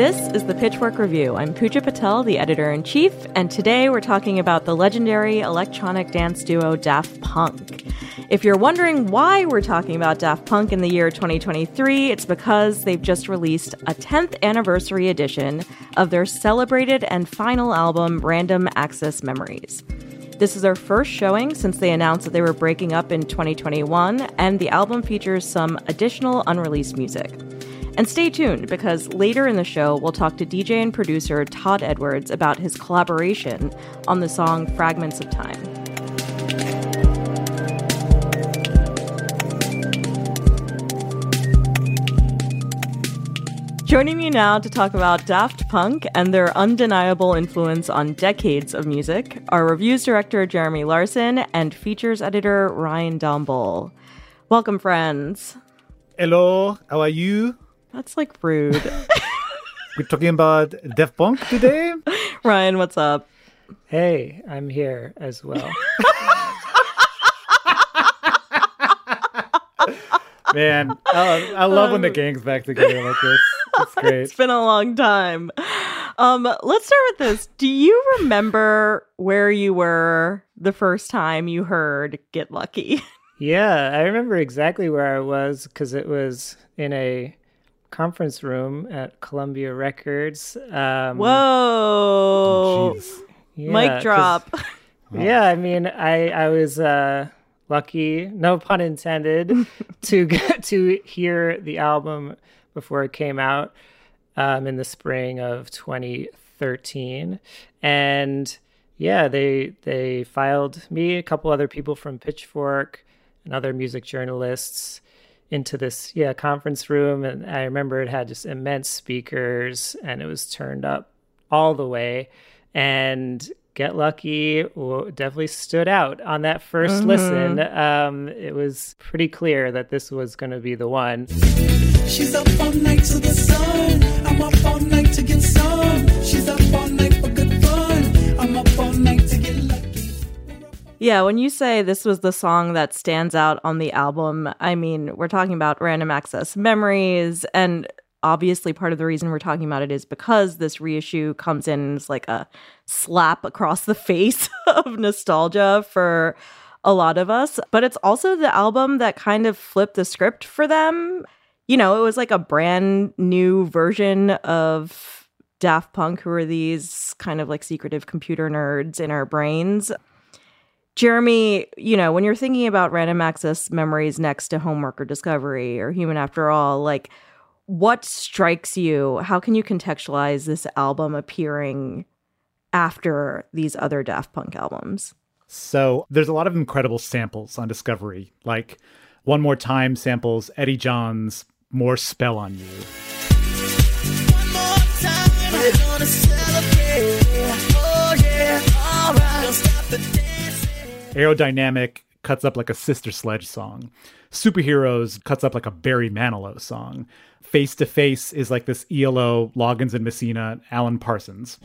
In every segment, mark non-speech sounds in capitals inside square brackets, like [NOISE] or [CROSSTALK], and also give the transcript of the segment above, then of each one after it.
This is the Pitchfork Review. I'm Puja Patel, the editor in chief, and today we're talking about the legendary electronic dance duo Daft Punk. If you're wondering why we're talking about Daft Punk in the year 2023, it's because they've just released a 10th anniversary edition of their celebrated and final album, Random Access Memories. This is their first showing since they announced that they were breaking up in 2021, and the album features some additional unreleased music. And stay tuned because later in the show, we'll talk to DJ and producer Todd Edwards about his collaboration on the song Fragments of Time. Joining me now to talk about Daft Punk and their undeniable influence on decades of music are reviews director Jeremy Larson and features editor Ryan Dombal. Welcome, friends. Hello, how are you? That's like rude. [LAUGHS] We're talking about Daft Punk today. [LAUGHS] Ryan, what's up? Hey, I'm here as well. [LAUGHS] Man, I, I love when the gang's back together like this. It's great. It's been a long time. Um, let's start with this. Do you remember where you were the first time you heard Get Lucky? yeah, I remember exactly where I was because it was in a conference room at Columbia Records. Um, Whoa. Jeez. yeah, Mic 'cause- drop. [LAUGHS] Yeah, I mean, I I was uh, lucky, no pun intended, [LAUGHS] to get to hear the album before it came out um, in the spring of 2013, and yeah, they they filed me, a couple other people from Pitchfork, and other music journalists into this yeah conference room, and I remember it had just immense speakers, and it was turned up all the way, and Get Lucky w- definitely stood out on that 1st listen. Um, it was pretty clear that this was going to be the one. She's up all night to the sun. I'm up all night to get some. Yeah, when you say this was the song that stands out on the album, I mean, we're talking about Random Access Memories. And obviously, part of the reason we're talking about it is because this reissue comes in as like a slap across the [LAUGHS] face of nostalgia for a lot of us. But it's also the album that kind of flipped the script for them. You know, it was like a brand new version of Daft Punk, who are these kind of like secretive computer nerds in our brains. Jeremy, you know, when you're thinking about random access memories next to homework or discovery or human after all, like what strikes you? How can you contextualize this album appearing after these other Daft Punk albums? So there's a lot of incredible samples on Discovery. Like One More Time samples Eddie Johns More Spell on You. One more time, we're gonna celebrate. Oh yeah, alright. Aerodynamic cuts up like a Sister Sledge song. Superheroes cuts up like a Barry Manilow song. Face to Face is like this ELO, Loggins and Messina, Alan Parsons.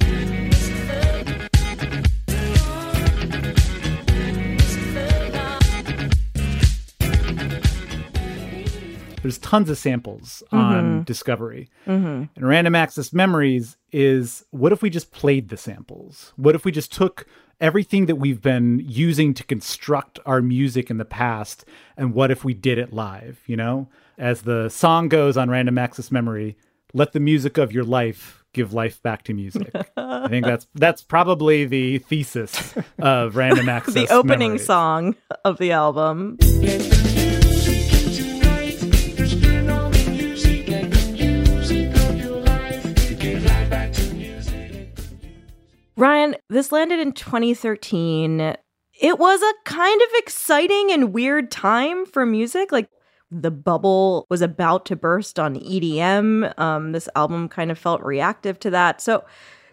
There's tons of samples on mm-hmm. Discovery. Mm-hmm. And Random Access Memories is what if we just played the samples? What if we just took everything that we've been using to construct our music in the past and what if we did it live, you know? As the song goes on Random Access Memory, let the music of your life give life back to music. I think that's that's probably the thesis of Random [LAUGHS] Access. the opening Memories. song of the album. Ryan, this landed in 2013. It was a kind of exciting and weird time for music. Like the bubble was about to burst on EDM. Um, this album kind of felt reactive to that. So,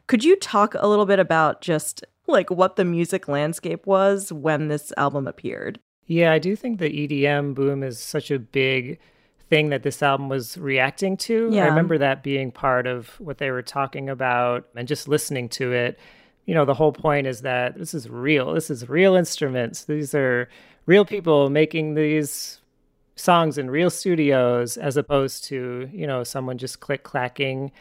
could you talk a little bit about just like what the music landscape was when this album appeared? Yeah, I do think the EDM boom is such a big thing that this album was reacting to. Yeah. I remember that being part of what they were talking about and just listening to it. You know, the whole point is that this is real. This is real instruments. These are real people making these songs in real studios as opposed to, you know, someone just click clacking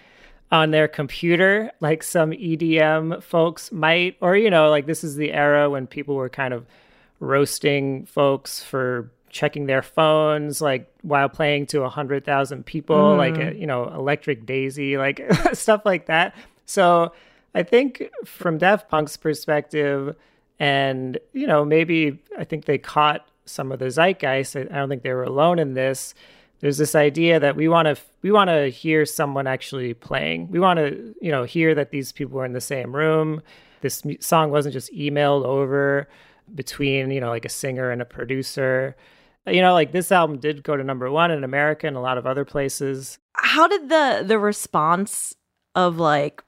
on their computer like some EDM folks might or you know, like this is the era when people were kind of roasting folks for checking their phones like while playing to a hundred thousand people like uh, you know electric daisy like [LAUGHS] stuff like that. So i think from daft punk's perspective and you know maybe i think they caught some of the zeitgeist i I don't think they were alone in this. There's this idea that we want to we want to hear someone actually playing. We want to you know hear that these people were in the same room. This song wasn't just emailed over between you know like a singer and a producer you know like this album did go to number one in america and a lot of other places How did the the response of like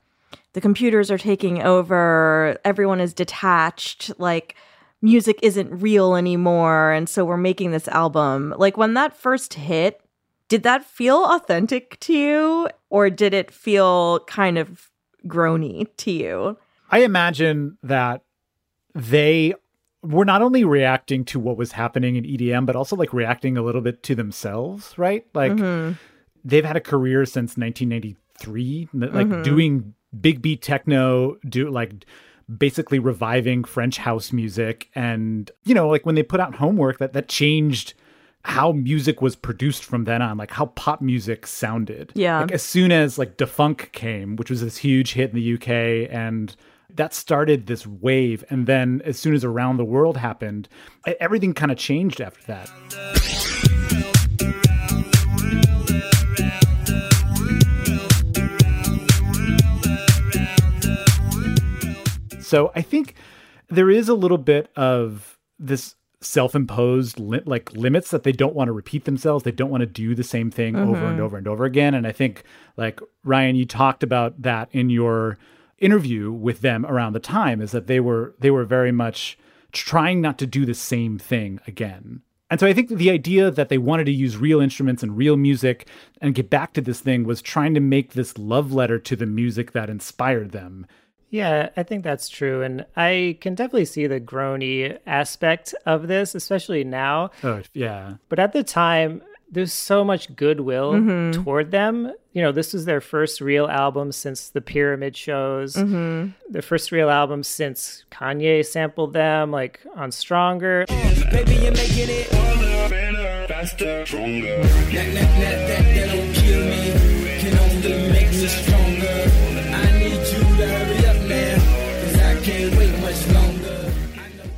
the computers are taking over, everyone is detached, like music isn't real anymore, and so we're making this album. Like when that first hit, did that feel authentic to you or did it feel kind of groany to you? I imagine that they were not only reacting to what was happening in EDM, but also like reacting a little bit to themselves, right? Like mm-hmm. they've had a career since 1993, n- like mm-hmm. doing big beat techno, do like basically reviving French house music. And, you know, like when they put out homework, that that changed how music was produced from then on, like how pop music sounded. Yeah. Like as soon as like Da Funk came, which was this huge hit in the UK and that started this wave and then as soon as around the world happened everything kind of changed after that. So i think there is a little bit of this self-imposed li- like limits that they don't want to repeat themselves they don't want to do the same thing over and mm-hmm. over and over again and i think like ryan you talked about that in your interview with them around the time is that they were they were very much trying not to do the same thing again and so i think the idea that they wanted to use real instruments and real music and get back to this thing was trying to make this love letter to the music that inspired them Yeah, I think that's true. And I can definitely see the groany aspect of this, especially now. oh yeah But at the time, there's so much goodwill mm-hmm. toward them. You know, this is their first real album since the Pyramid shows, mm-hmm. their first real album since Kanye sampled them, like on Stronger. Baby, you're making it harder, better, faster, stronger. That, that, that, that, that don't kill me, can only make me stronger. I need you to hurry up now, cause I can't wait much longer.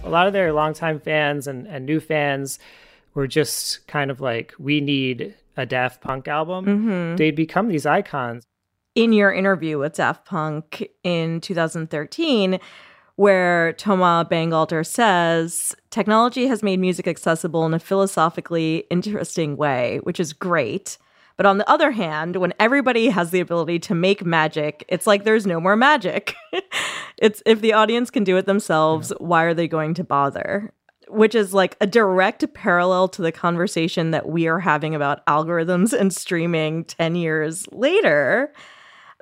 a lot of their longtime fans and, and new fans were just kind of like, we need a Daft Punk album. Mm-hmm. They'd become these icons. in your interview with Daft Punk in 2013, where Thomas Bangalter says technology has made music accessible in a philosophically interesting way, which is great. But on the other hand, when everybody has the ability to make magic, it's like there's no more magic. [LAUGHS] it's if the audience can do it themselves, why are they going to bother? Which is like a direct parallel to the conversation that we are having about algorithms and streaming 10 years later.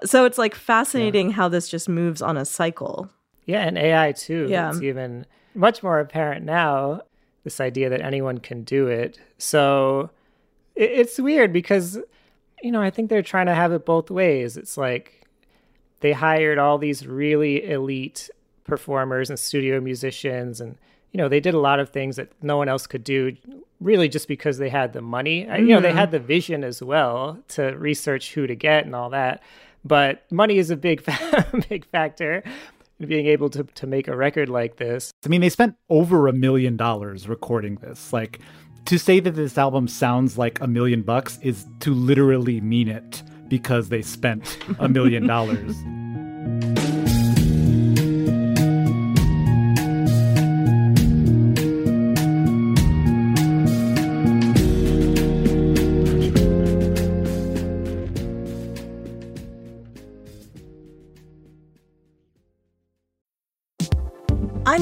So it's like fascinating how this just moves on a cycle. Yeah, and AI too. Yeah. It's even much more apparent now, this idea that anyone can do it. So it's weird because, you know, I think they're trying to have it both ways. It's like they hired all these really elite performers and studio musicians and you know they did a lot of things that no one else could do really just because they had the money Uh, you know they had the vision as well to research who to get and all that but money is a big [LAUGHS] big factor in being able to to make a record like this. I mean, they spent over a million dollars recording this. Like to say that this album sounds like a million bucks is to literally mean it because they spent a million dollars. [LAUGHS]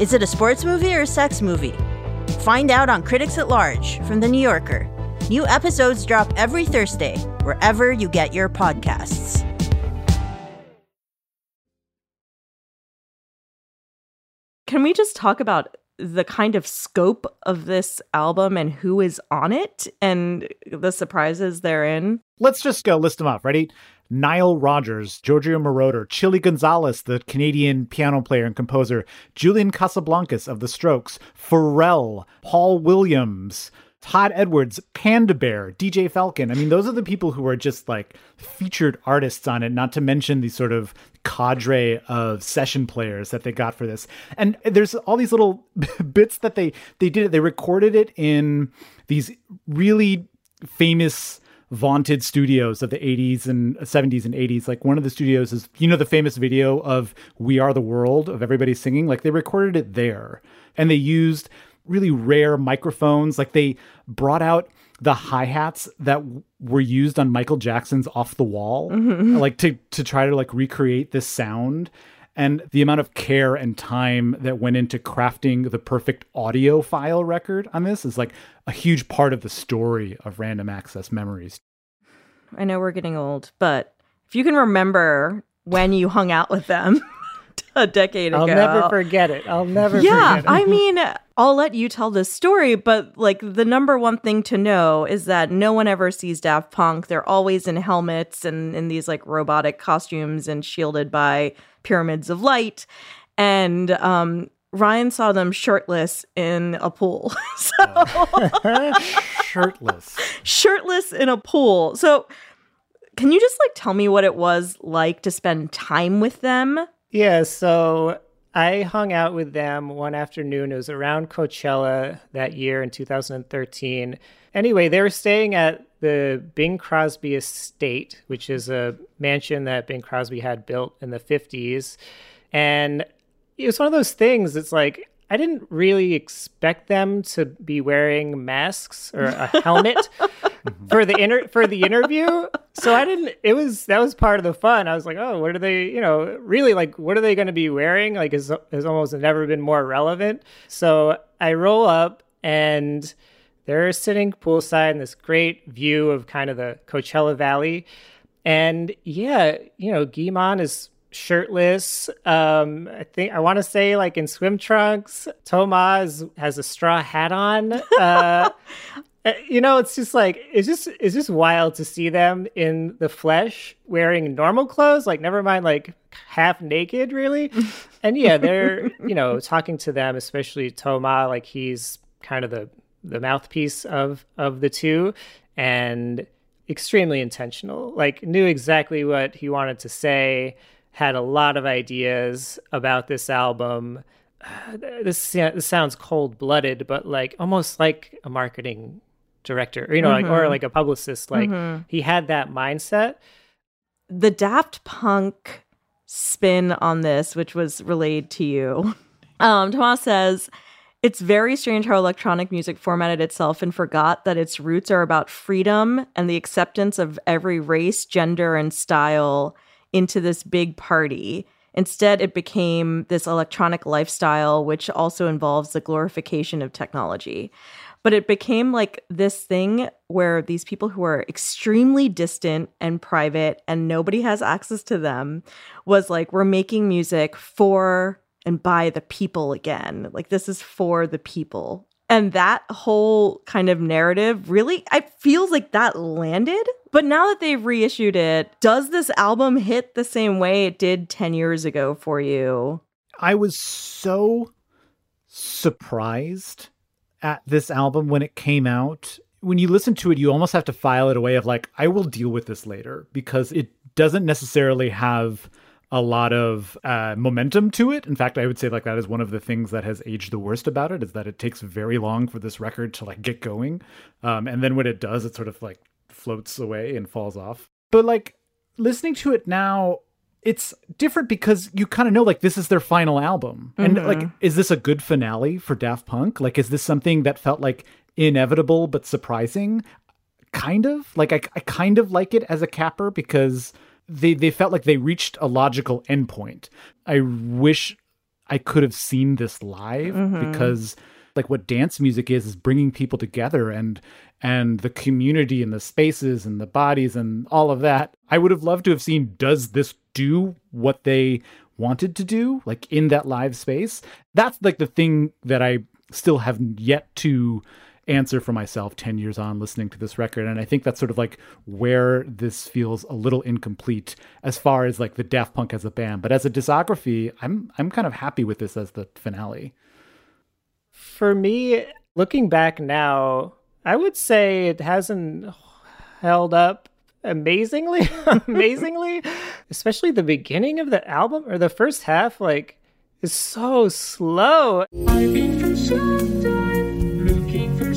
Is it a sports movie or a sex movie? Find out on Critics at Large from The New Yorker. New episodes drop every Thursday, wherever you get your podcasts. Can we just talk about the kind of scope of this album and who is on it and the surprises therein? Let's just go list them off. Ready? Nile Rodgers, Giorgio Moroder, Chilly Gonzales, the Canadian piano player and composer, Julian Casablancas of The Strokes, Pharrell, Paul Williams, Todd Edwards, Panda Bear, DJ Falcon. I mean, those are the people who are just like featured artists on it, not to mention the sort of cadre of session players that they got for this. And there's all these little [LAUGHS] bits that they they did it. They recorded it in these really famous vaunted studios of the 80s and 70s and 80s. Like one of the studios is, you know, the famous video of We Are the World of everybody singing. Like they recorded it there and they used really rare microphones. Like they brought out the hi hats that w- were used on Michael Jackson's Off the Wall, mm-hmm. like to to try to like recreate this sound. And the amount of care and time that went into crafting the perfect audio file record on this is like a huge part of the story of Random Access Memories. I know we're getting old, but if you can remember when you hung out with them [LAUGHS] a decade ago. I'll never forget it. I'll never yeah, forget it. I [LAUGHS] mean, I'll let you tell this story, but like the number one thing to know is that no one ever sees Daft Punk. They're always in helmets and in these like robotic costumes and shielded by pyramids of light. And um, Ryan saw them shirtless in a pool. [LAUGHS] so Shirtless. shirtless in a pool. So can you just like tell me what it was like to spend time with them? Yeah, so I hung out with them one afternoon. It was around Coachella that year in 2013. Anyway, they were staying at the Bing Crosby Estate, which is a mansion that Bing Crosby had built in the 50s. And it was one of those things it's like, I didn't really expect them to be wearing masks or a helmet [LAUGHS] for the inter- for the interview. So I didn't. It was that was part of the fun. I was like, oh, what are they? You know, really like, what are they going to be wearing? Like, has has almost never been more relevant. So I roll up and they're sitting poolside in this great view of kind of the Coachella Valley, and yeah, you know, Guy-Man is shirtless. Um, I think I want to say like in swim trunks. Tomas has a straw hat on. [LAUGHS] Uh, uh, you know, it's just like it's just it's just wild to see them in the flesh wearing normal clothes. Like never mind like half naked, really. [LAUGHS] and yeah, they're you know talking to them, especially Toma. Like he's kind of the the mouthpiece of of the two, and extremely intentional. Like knew exactly what he wanted to say had a lot of ideas about this album. [SIGHS] This, this sounds cold blooded, but like almost like a marketing director, you know, like or like a publicist. Like he had that mindset. The Daft Punk spin on this, which was relayed to you. [LAUGHS] Um, Tomas says, it's very strange how electronic music formatted itself and forgot that its roots are about freedom and the acceptance of every race, gender, and style into this big party. Instead, it became this electronic lifestyle, which also involves the glorification of technology. But it became like this thing where these people who are extremely distant and private and nobody has access to them was like, we're making music for and by the people again. Like, this is for the people. And that whole kind of narrative really, it feels like that landed. But now that they've reissued it, does this album hit the same way it did 10 years ago for you? I was so surprised at this album when it came out. When you listen to it, you almost have to file it away of like, I will deal with this later because it doesn't necessarily have a lot of uh, momentum to it. In fact, I would say like that is one of the things that has aged the worst about it is that it takes very long for this record to like get going, um, and then when it does, it sort of like floats away and falls off. But like listening to it now, it's different because you kind of know like this is their final album, and Mm-hmm. like is this a good finale for Daft Punk? Like, is this something that felt like inevitable but surprising? kind of like I, I kind of like it as a capper because they they felt like they reached a logical endpoint. I wish i could have seen this live mm-hmm. because like what dance music is is bringing people together and and the community and the spaces and the bodies and all of that. I would have loved to have seen does this do what they wanted to do like in that live space? That's like the thing that i still have yet to answer for myself 10 years on listening to this record. And i think that's sort of like where this feels a little incomplete as far as like the daft punk as a band. But as a discography i'm i'm kind of happy with this as the finale. For me, looking back now, I would say it hasn't held up amazingly, [LAUGHS] amazingly, especially the beginning of the album or the first half, like, is so slow.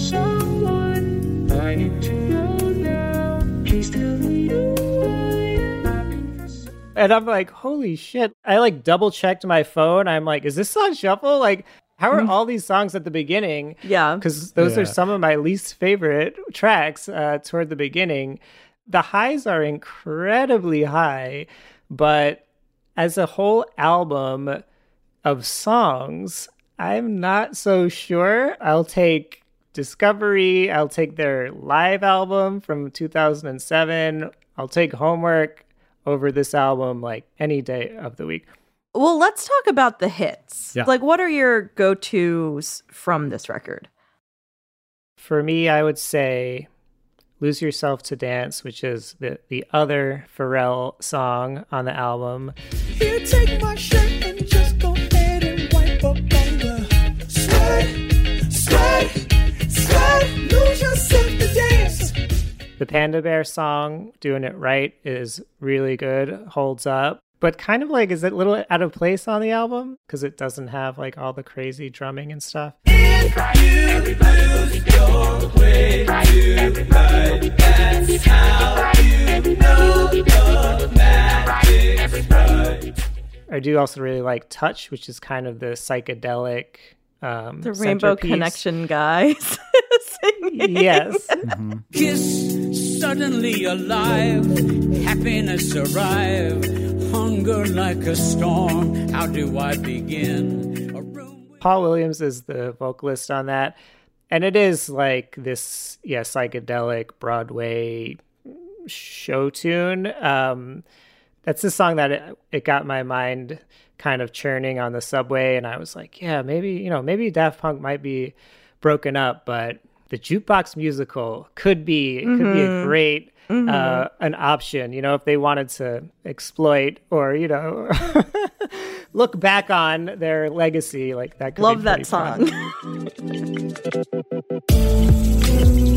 Someone I need to know now. Please tell me who I am. I've been for some- And I'm like, holy shit. I like double checked my phone. I'm like, is this on shuffle? Like, how are all these songs at the beginning? Yeah. Because those are some of my least favorite tracks uh, toward the beginning. The highs are incredibly high, but as a whole album of songs, I'm not so sure. I'll take Discovery, I'll take their live album from 2007, I'll take Homework over this album like any day of the week. Well, let's talk about the hits. Yeah. Like, what are your go tos from this record? For me, I would say Lose Yourself to Dance, which is the, the other Pharrell song on the album. The Panda Bear song, Doing It Right, is really good, holds up. But kind of like, is it a little out of place on the album? Because it doesn't have like all the crazy drumming and stuff. I do also really like Touch, which is kind of the psychedelic. Um, The Rainbow centerpiece. Connection guys [LAUGHS] singing. Yes. Kiss suddenly alive, happiness arrive, hunger like a storm. How do I begin? A room with- Paul Williams is the vocalist on that. And it is like this, yeah, psychedelic Broadway show tune. Um, that's the song that it, it got my mind kind of churning on the subway. And I was like, yeah, maybe, you know, maybe Daft Punk might be broken up, but the jukebox musical could be, could be a great, uh, an option, you know, if they wanted to exploit or, you know, [LAUGHS] look back on their legacy. Like that could be Love that song. [LAUGHS]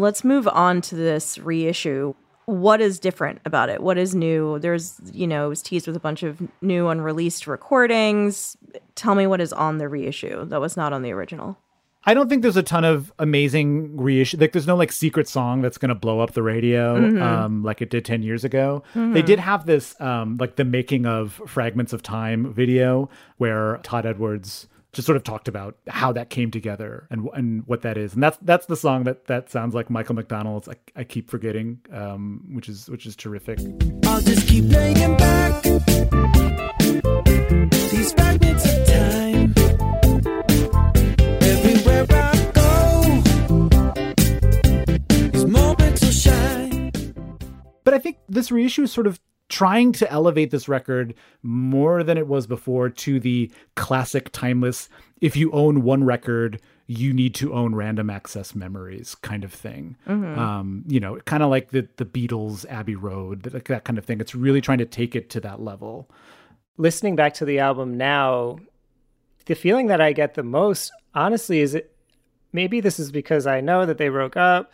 Let's move on to this reissue. What is different about it? What is new? There's, you know, it was teased with a bunch of new unreleased recordings. Tell me what is on the reissue that was not on the original. I don't think there's a ton of amazing reissue. Like, there's no like secret song that's gonna blow up the radio, Mm-hmm. um, like it did ten years ago. They did have this, um, like the making of Fragments of Time video, where Todd Edwards just sort of talked about how that came together and and what that is, and that's that's the song that that sounds like Michael McDonald's. I, I keep forgetting, um, which is which is terrific. I'll just keep playing back these fragments of time. Everywhere I go, these moments will shine. but I think this reissue is sort of trying to elevate this record more than it was before to the classic, timeless. If you own one record, you need to own random access memories kind of thing. Um, you know, kind of like the the Beatles, Abbey Road, that, that kind of thing. It's really trying to take it to that level. listening back to the album now, the feeling that I get the most, honestly, is it maybe this is because I know that they broke up,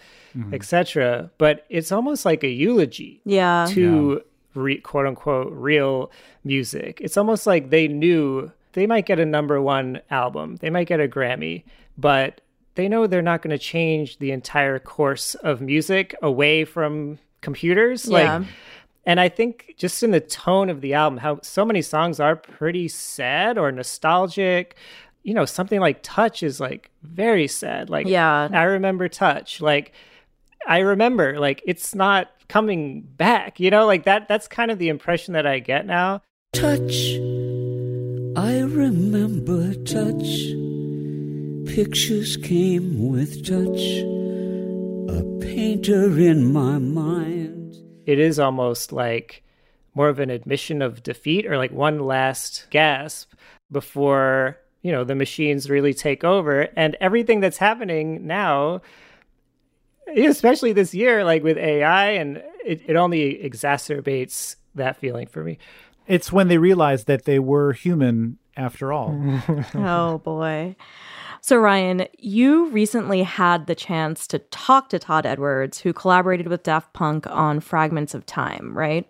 etc. But it's almost like a eulogy Yeah. to re, quote unquote real music. It's almost like they knew they might get a number one album, they might get a Grammy, but they know they're not going to change the entire course of music away from computers. Yeah. Like, and I think just in the tone of the album, how so many songs are pretty sad or nostalgic. You know, something like Touch is like very sad. Like, Yeah. I remember Touch. Like, I remember, like, it's not coming back. You know, like that. That's kind of the impression that I get now. touch. I remember touch. Pictures came with touch. A painter in my mind. It is almost like more of an admission of defeat or like one last gasp before you know the machines really take over and everything that's happening now especially this year like with ai and it, it only exacerbates that feeling for me It's when they realize that they were human after all. [LAUGHS] oh boy. So Ryan, you recently had the chance to talk to Todd Edwards, who collaborated with Daft Punk on Fragments of Time, right?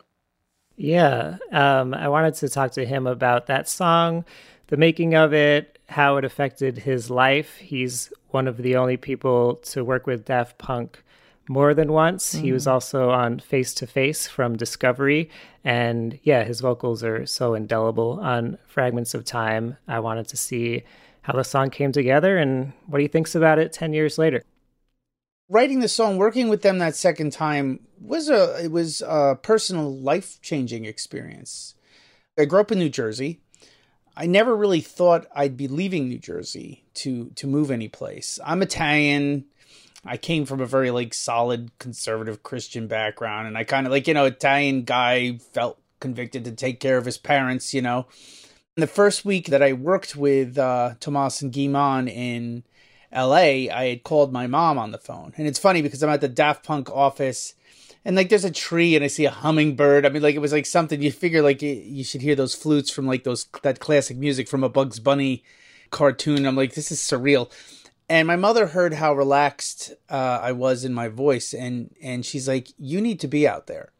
Yeah, um, I wanted to talk to him about that song, the making of it, how it affected his life. He's one of the only people to work with Daft Punk more than once. He was mm. also on Face to Face from Discovery. And yeah, his vocals are so indelible on Fragments of Time. I wanted to see how the song came together and what he thinks about it 10 years later. writing the song, working with them that second time was a it was a personal life changing experience. I grew up in New Jersey. I never really thought I'd be leaving New Jersey to to move any place. I'm Italian. I came from a very like solid conservative Christian background, and I kind of like you know Italian guy felt convicted to take care of his parents. You know, in the first week that I worked with uh, Tomas and Guy-Man in LA, I had called my mom on the phone. And it's funny because I'm at the Daft Punk office and like there's a tree and I see a hummingbird. I mean, like it was like something you figure like you, you should hear those flutes from like those that classic music from a Bugs Bunny cartoon. I'm like, this is surreal. And my mother heard how relaxed uh, I was in my voice, and and she's like, "You need to be out there."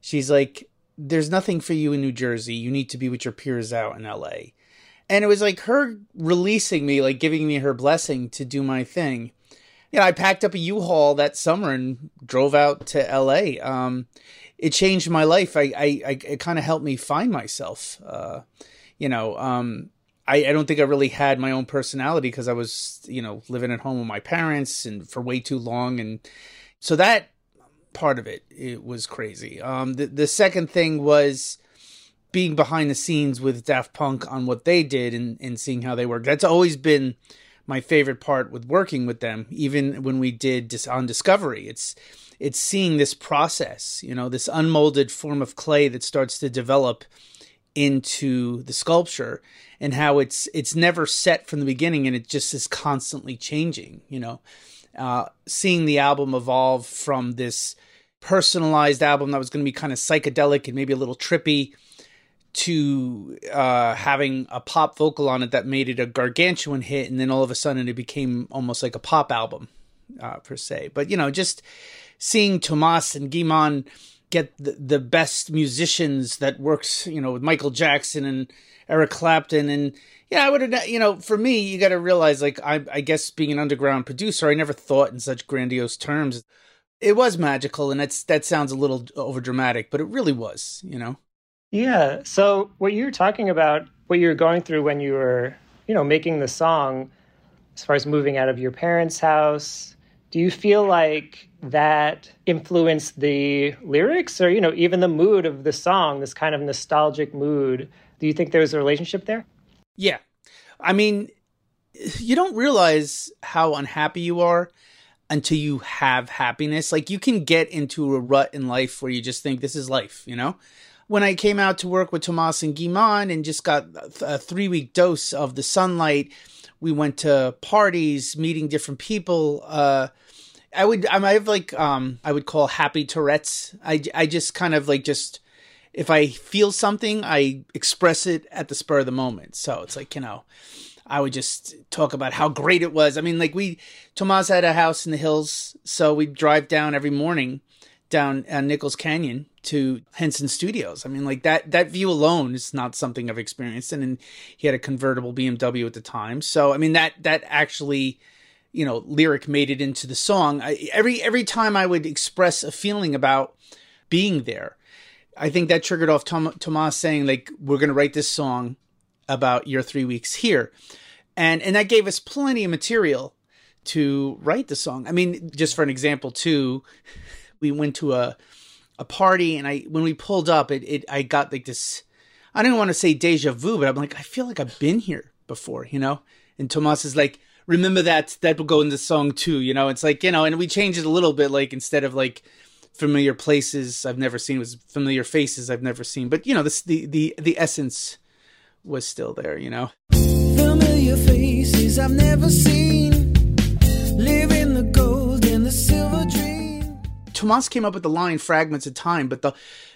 She's like, "There's nothing for you in New Jersey. You need to be with your peers out in L.A." and it was like her releasing me, like giving me her blessing to do my thing. You know, I packed up a U-Haul that summer and drove out to LA. Um, it changed my life. I, I, I it kind of helped me find myself. Uh, you know, um, I, I don't think I really had my own personality because I was, you know, living at home with my parents and for way too long, and so that part of it it was crazy. Um, the the second thing was being behind the scenes with Daft Punk on what they did and, and seeing how they work. That's always been my favorite part with working with them, even when we did dis- on Discovery. It's it's seeing this process, you know, this unmolded form of clay that starts to develop into the sculpture and how it's it's never set from the beginning and it just is constantly changing, you know. Uh, seeing the album evolve from this personalized album that was going to be kind of psychedelic and maybe a little trippy to uh, having a pop vocal on it that made it a gargantuan hit, and then all of a sudden it became almost like a pop album. uh, per se. But you know, just seeing Tomas and Guy-Man get the, the best musicians that works, you know, with Michael Jackson and Eric Clapton and yeah, I would have, you know, for me, you got to realize, like, I, I guess being an underground producer, I never thought in such grandiose terms. It was magical, and that's that sounds a little over dramatic, but it really was, you know. Yeah. So what you're talking about, what you're going through when you were, you know, making the song, as far as moving out of your parents' house, do you feel like that influenced the lyrics, or you know, even the mood of the song, this kind of nostalgic mood? Do you think there was a relationship there? Yeah. I mean, you don't realize how unhappy you are until you have happiness. Like you can get into a rut in life where you just think this is life, you know? When I came out to work with Tomas and Guy-Man and just got a three week dose of the sunlight, we went to parties, meeting different people. Uh, I would, I have like, um, I would call happy Tourette's. I, I just kind of like just, if I feel something, I express it at the spur of the moment. So it's like, you know, I would just talk about how great it was. I mean, like we, Tomas had a house in the hills, so we'd drive down every morning down uh, Nichols Canyon to Henson Studios. I mean, like that, that view alone is not something I've experienced. And, and he had a convertible BMW at the time. So, I mean, that, that actually, you know, lyric made it into the song. I, every, every time I would express a feeling about being there, I think that triggered off Tom, Tomas saying like we're going to write this song about your three weeks here, and and that gave us plenty of material to write the song. I mean, just for an example, too, we went to a a party, and I when we pulled up, it, it I got like this. I didn't want to say deja vu, but I'm like, I feel like I've been here before, you know. And Tomas is like, remember that that will go in the song too, you know. It's like you know, and we changed it a little bit, like instead of like familiar places I've never seen was familiar faces I've never seen. But you know, this the the the essence was still there. You know, familiar faces I've never seen, living Tomas came up with the line "fragments of time," but the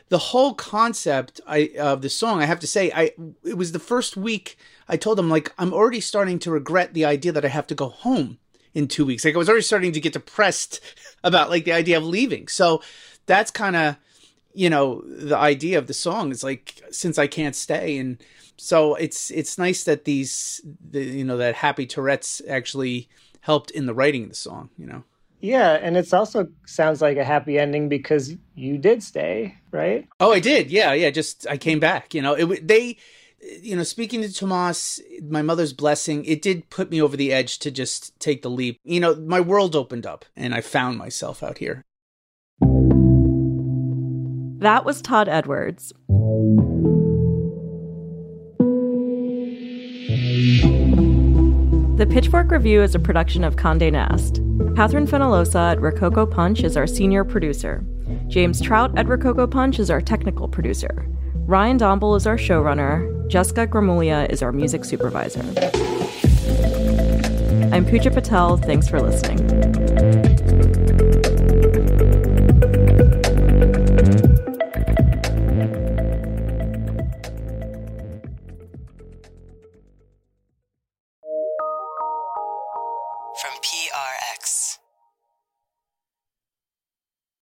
the whole concept I, of the song, I have to say, I it was the first week I told him like I'm already starting to regret the idea that I have to go home in two weeks. Like I was already starting to get depressed [LAUGHS] about like the idea of leaving. So that's kind of, you know, the idea of the song is like, since I can't stay. And so it's, it's nice that these, the, you know, that happy Tourette's actually helped in the writing of the song, you know? Yeah, and it's also sounds like a happy ending because you did stay, right? Oh, I did. Yeah, yeah. Just I came back. You know, it they you know, speaking to Tomas, my mother's blessing, it did put me over the edge to just take the leap. You know, my world opened up and I found myself out here. That was Todd Edwards. The Pitchfork Review is a production of Conde Nast. Catherine Fenolosa at Rococo Punch is our senior producer. James Trout at Rococo Punch is our technical producer. Ryan Dombal is our showrunner. Jessica Gramuglia is our music supervisor. I'm Puja Patel. Thanks for listening.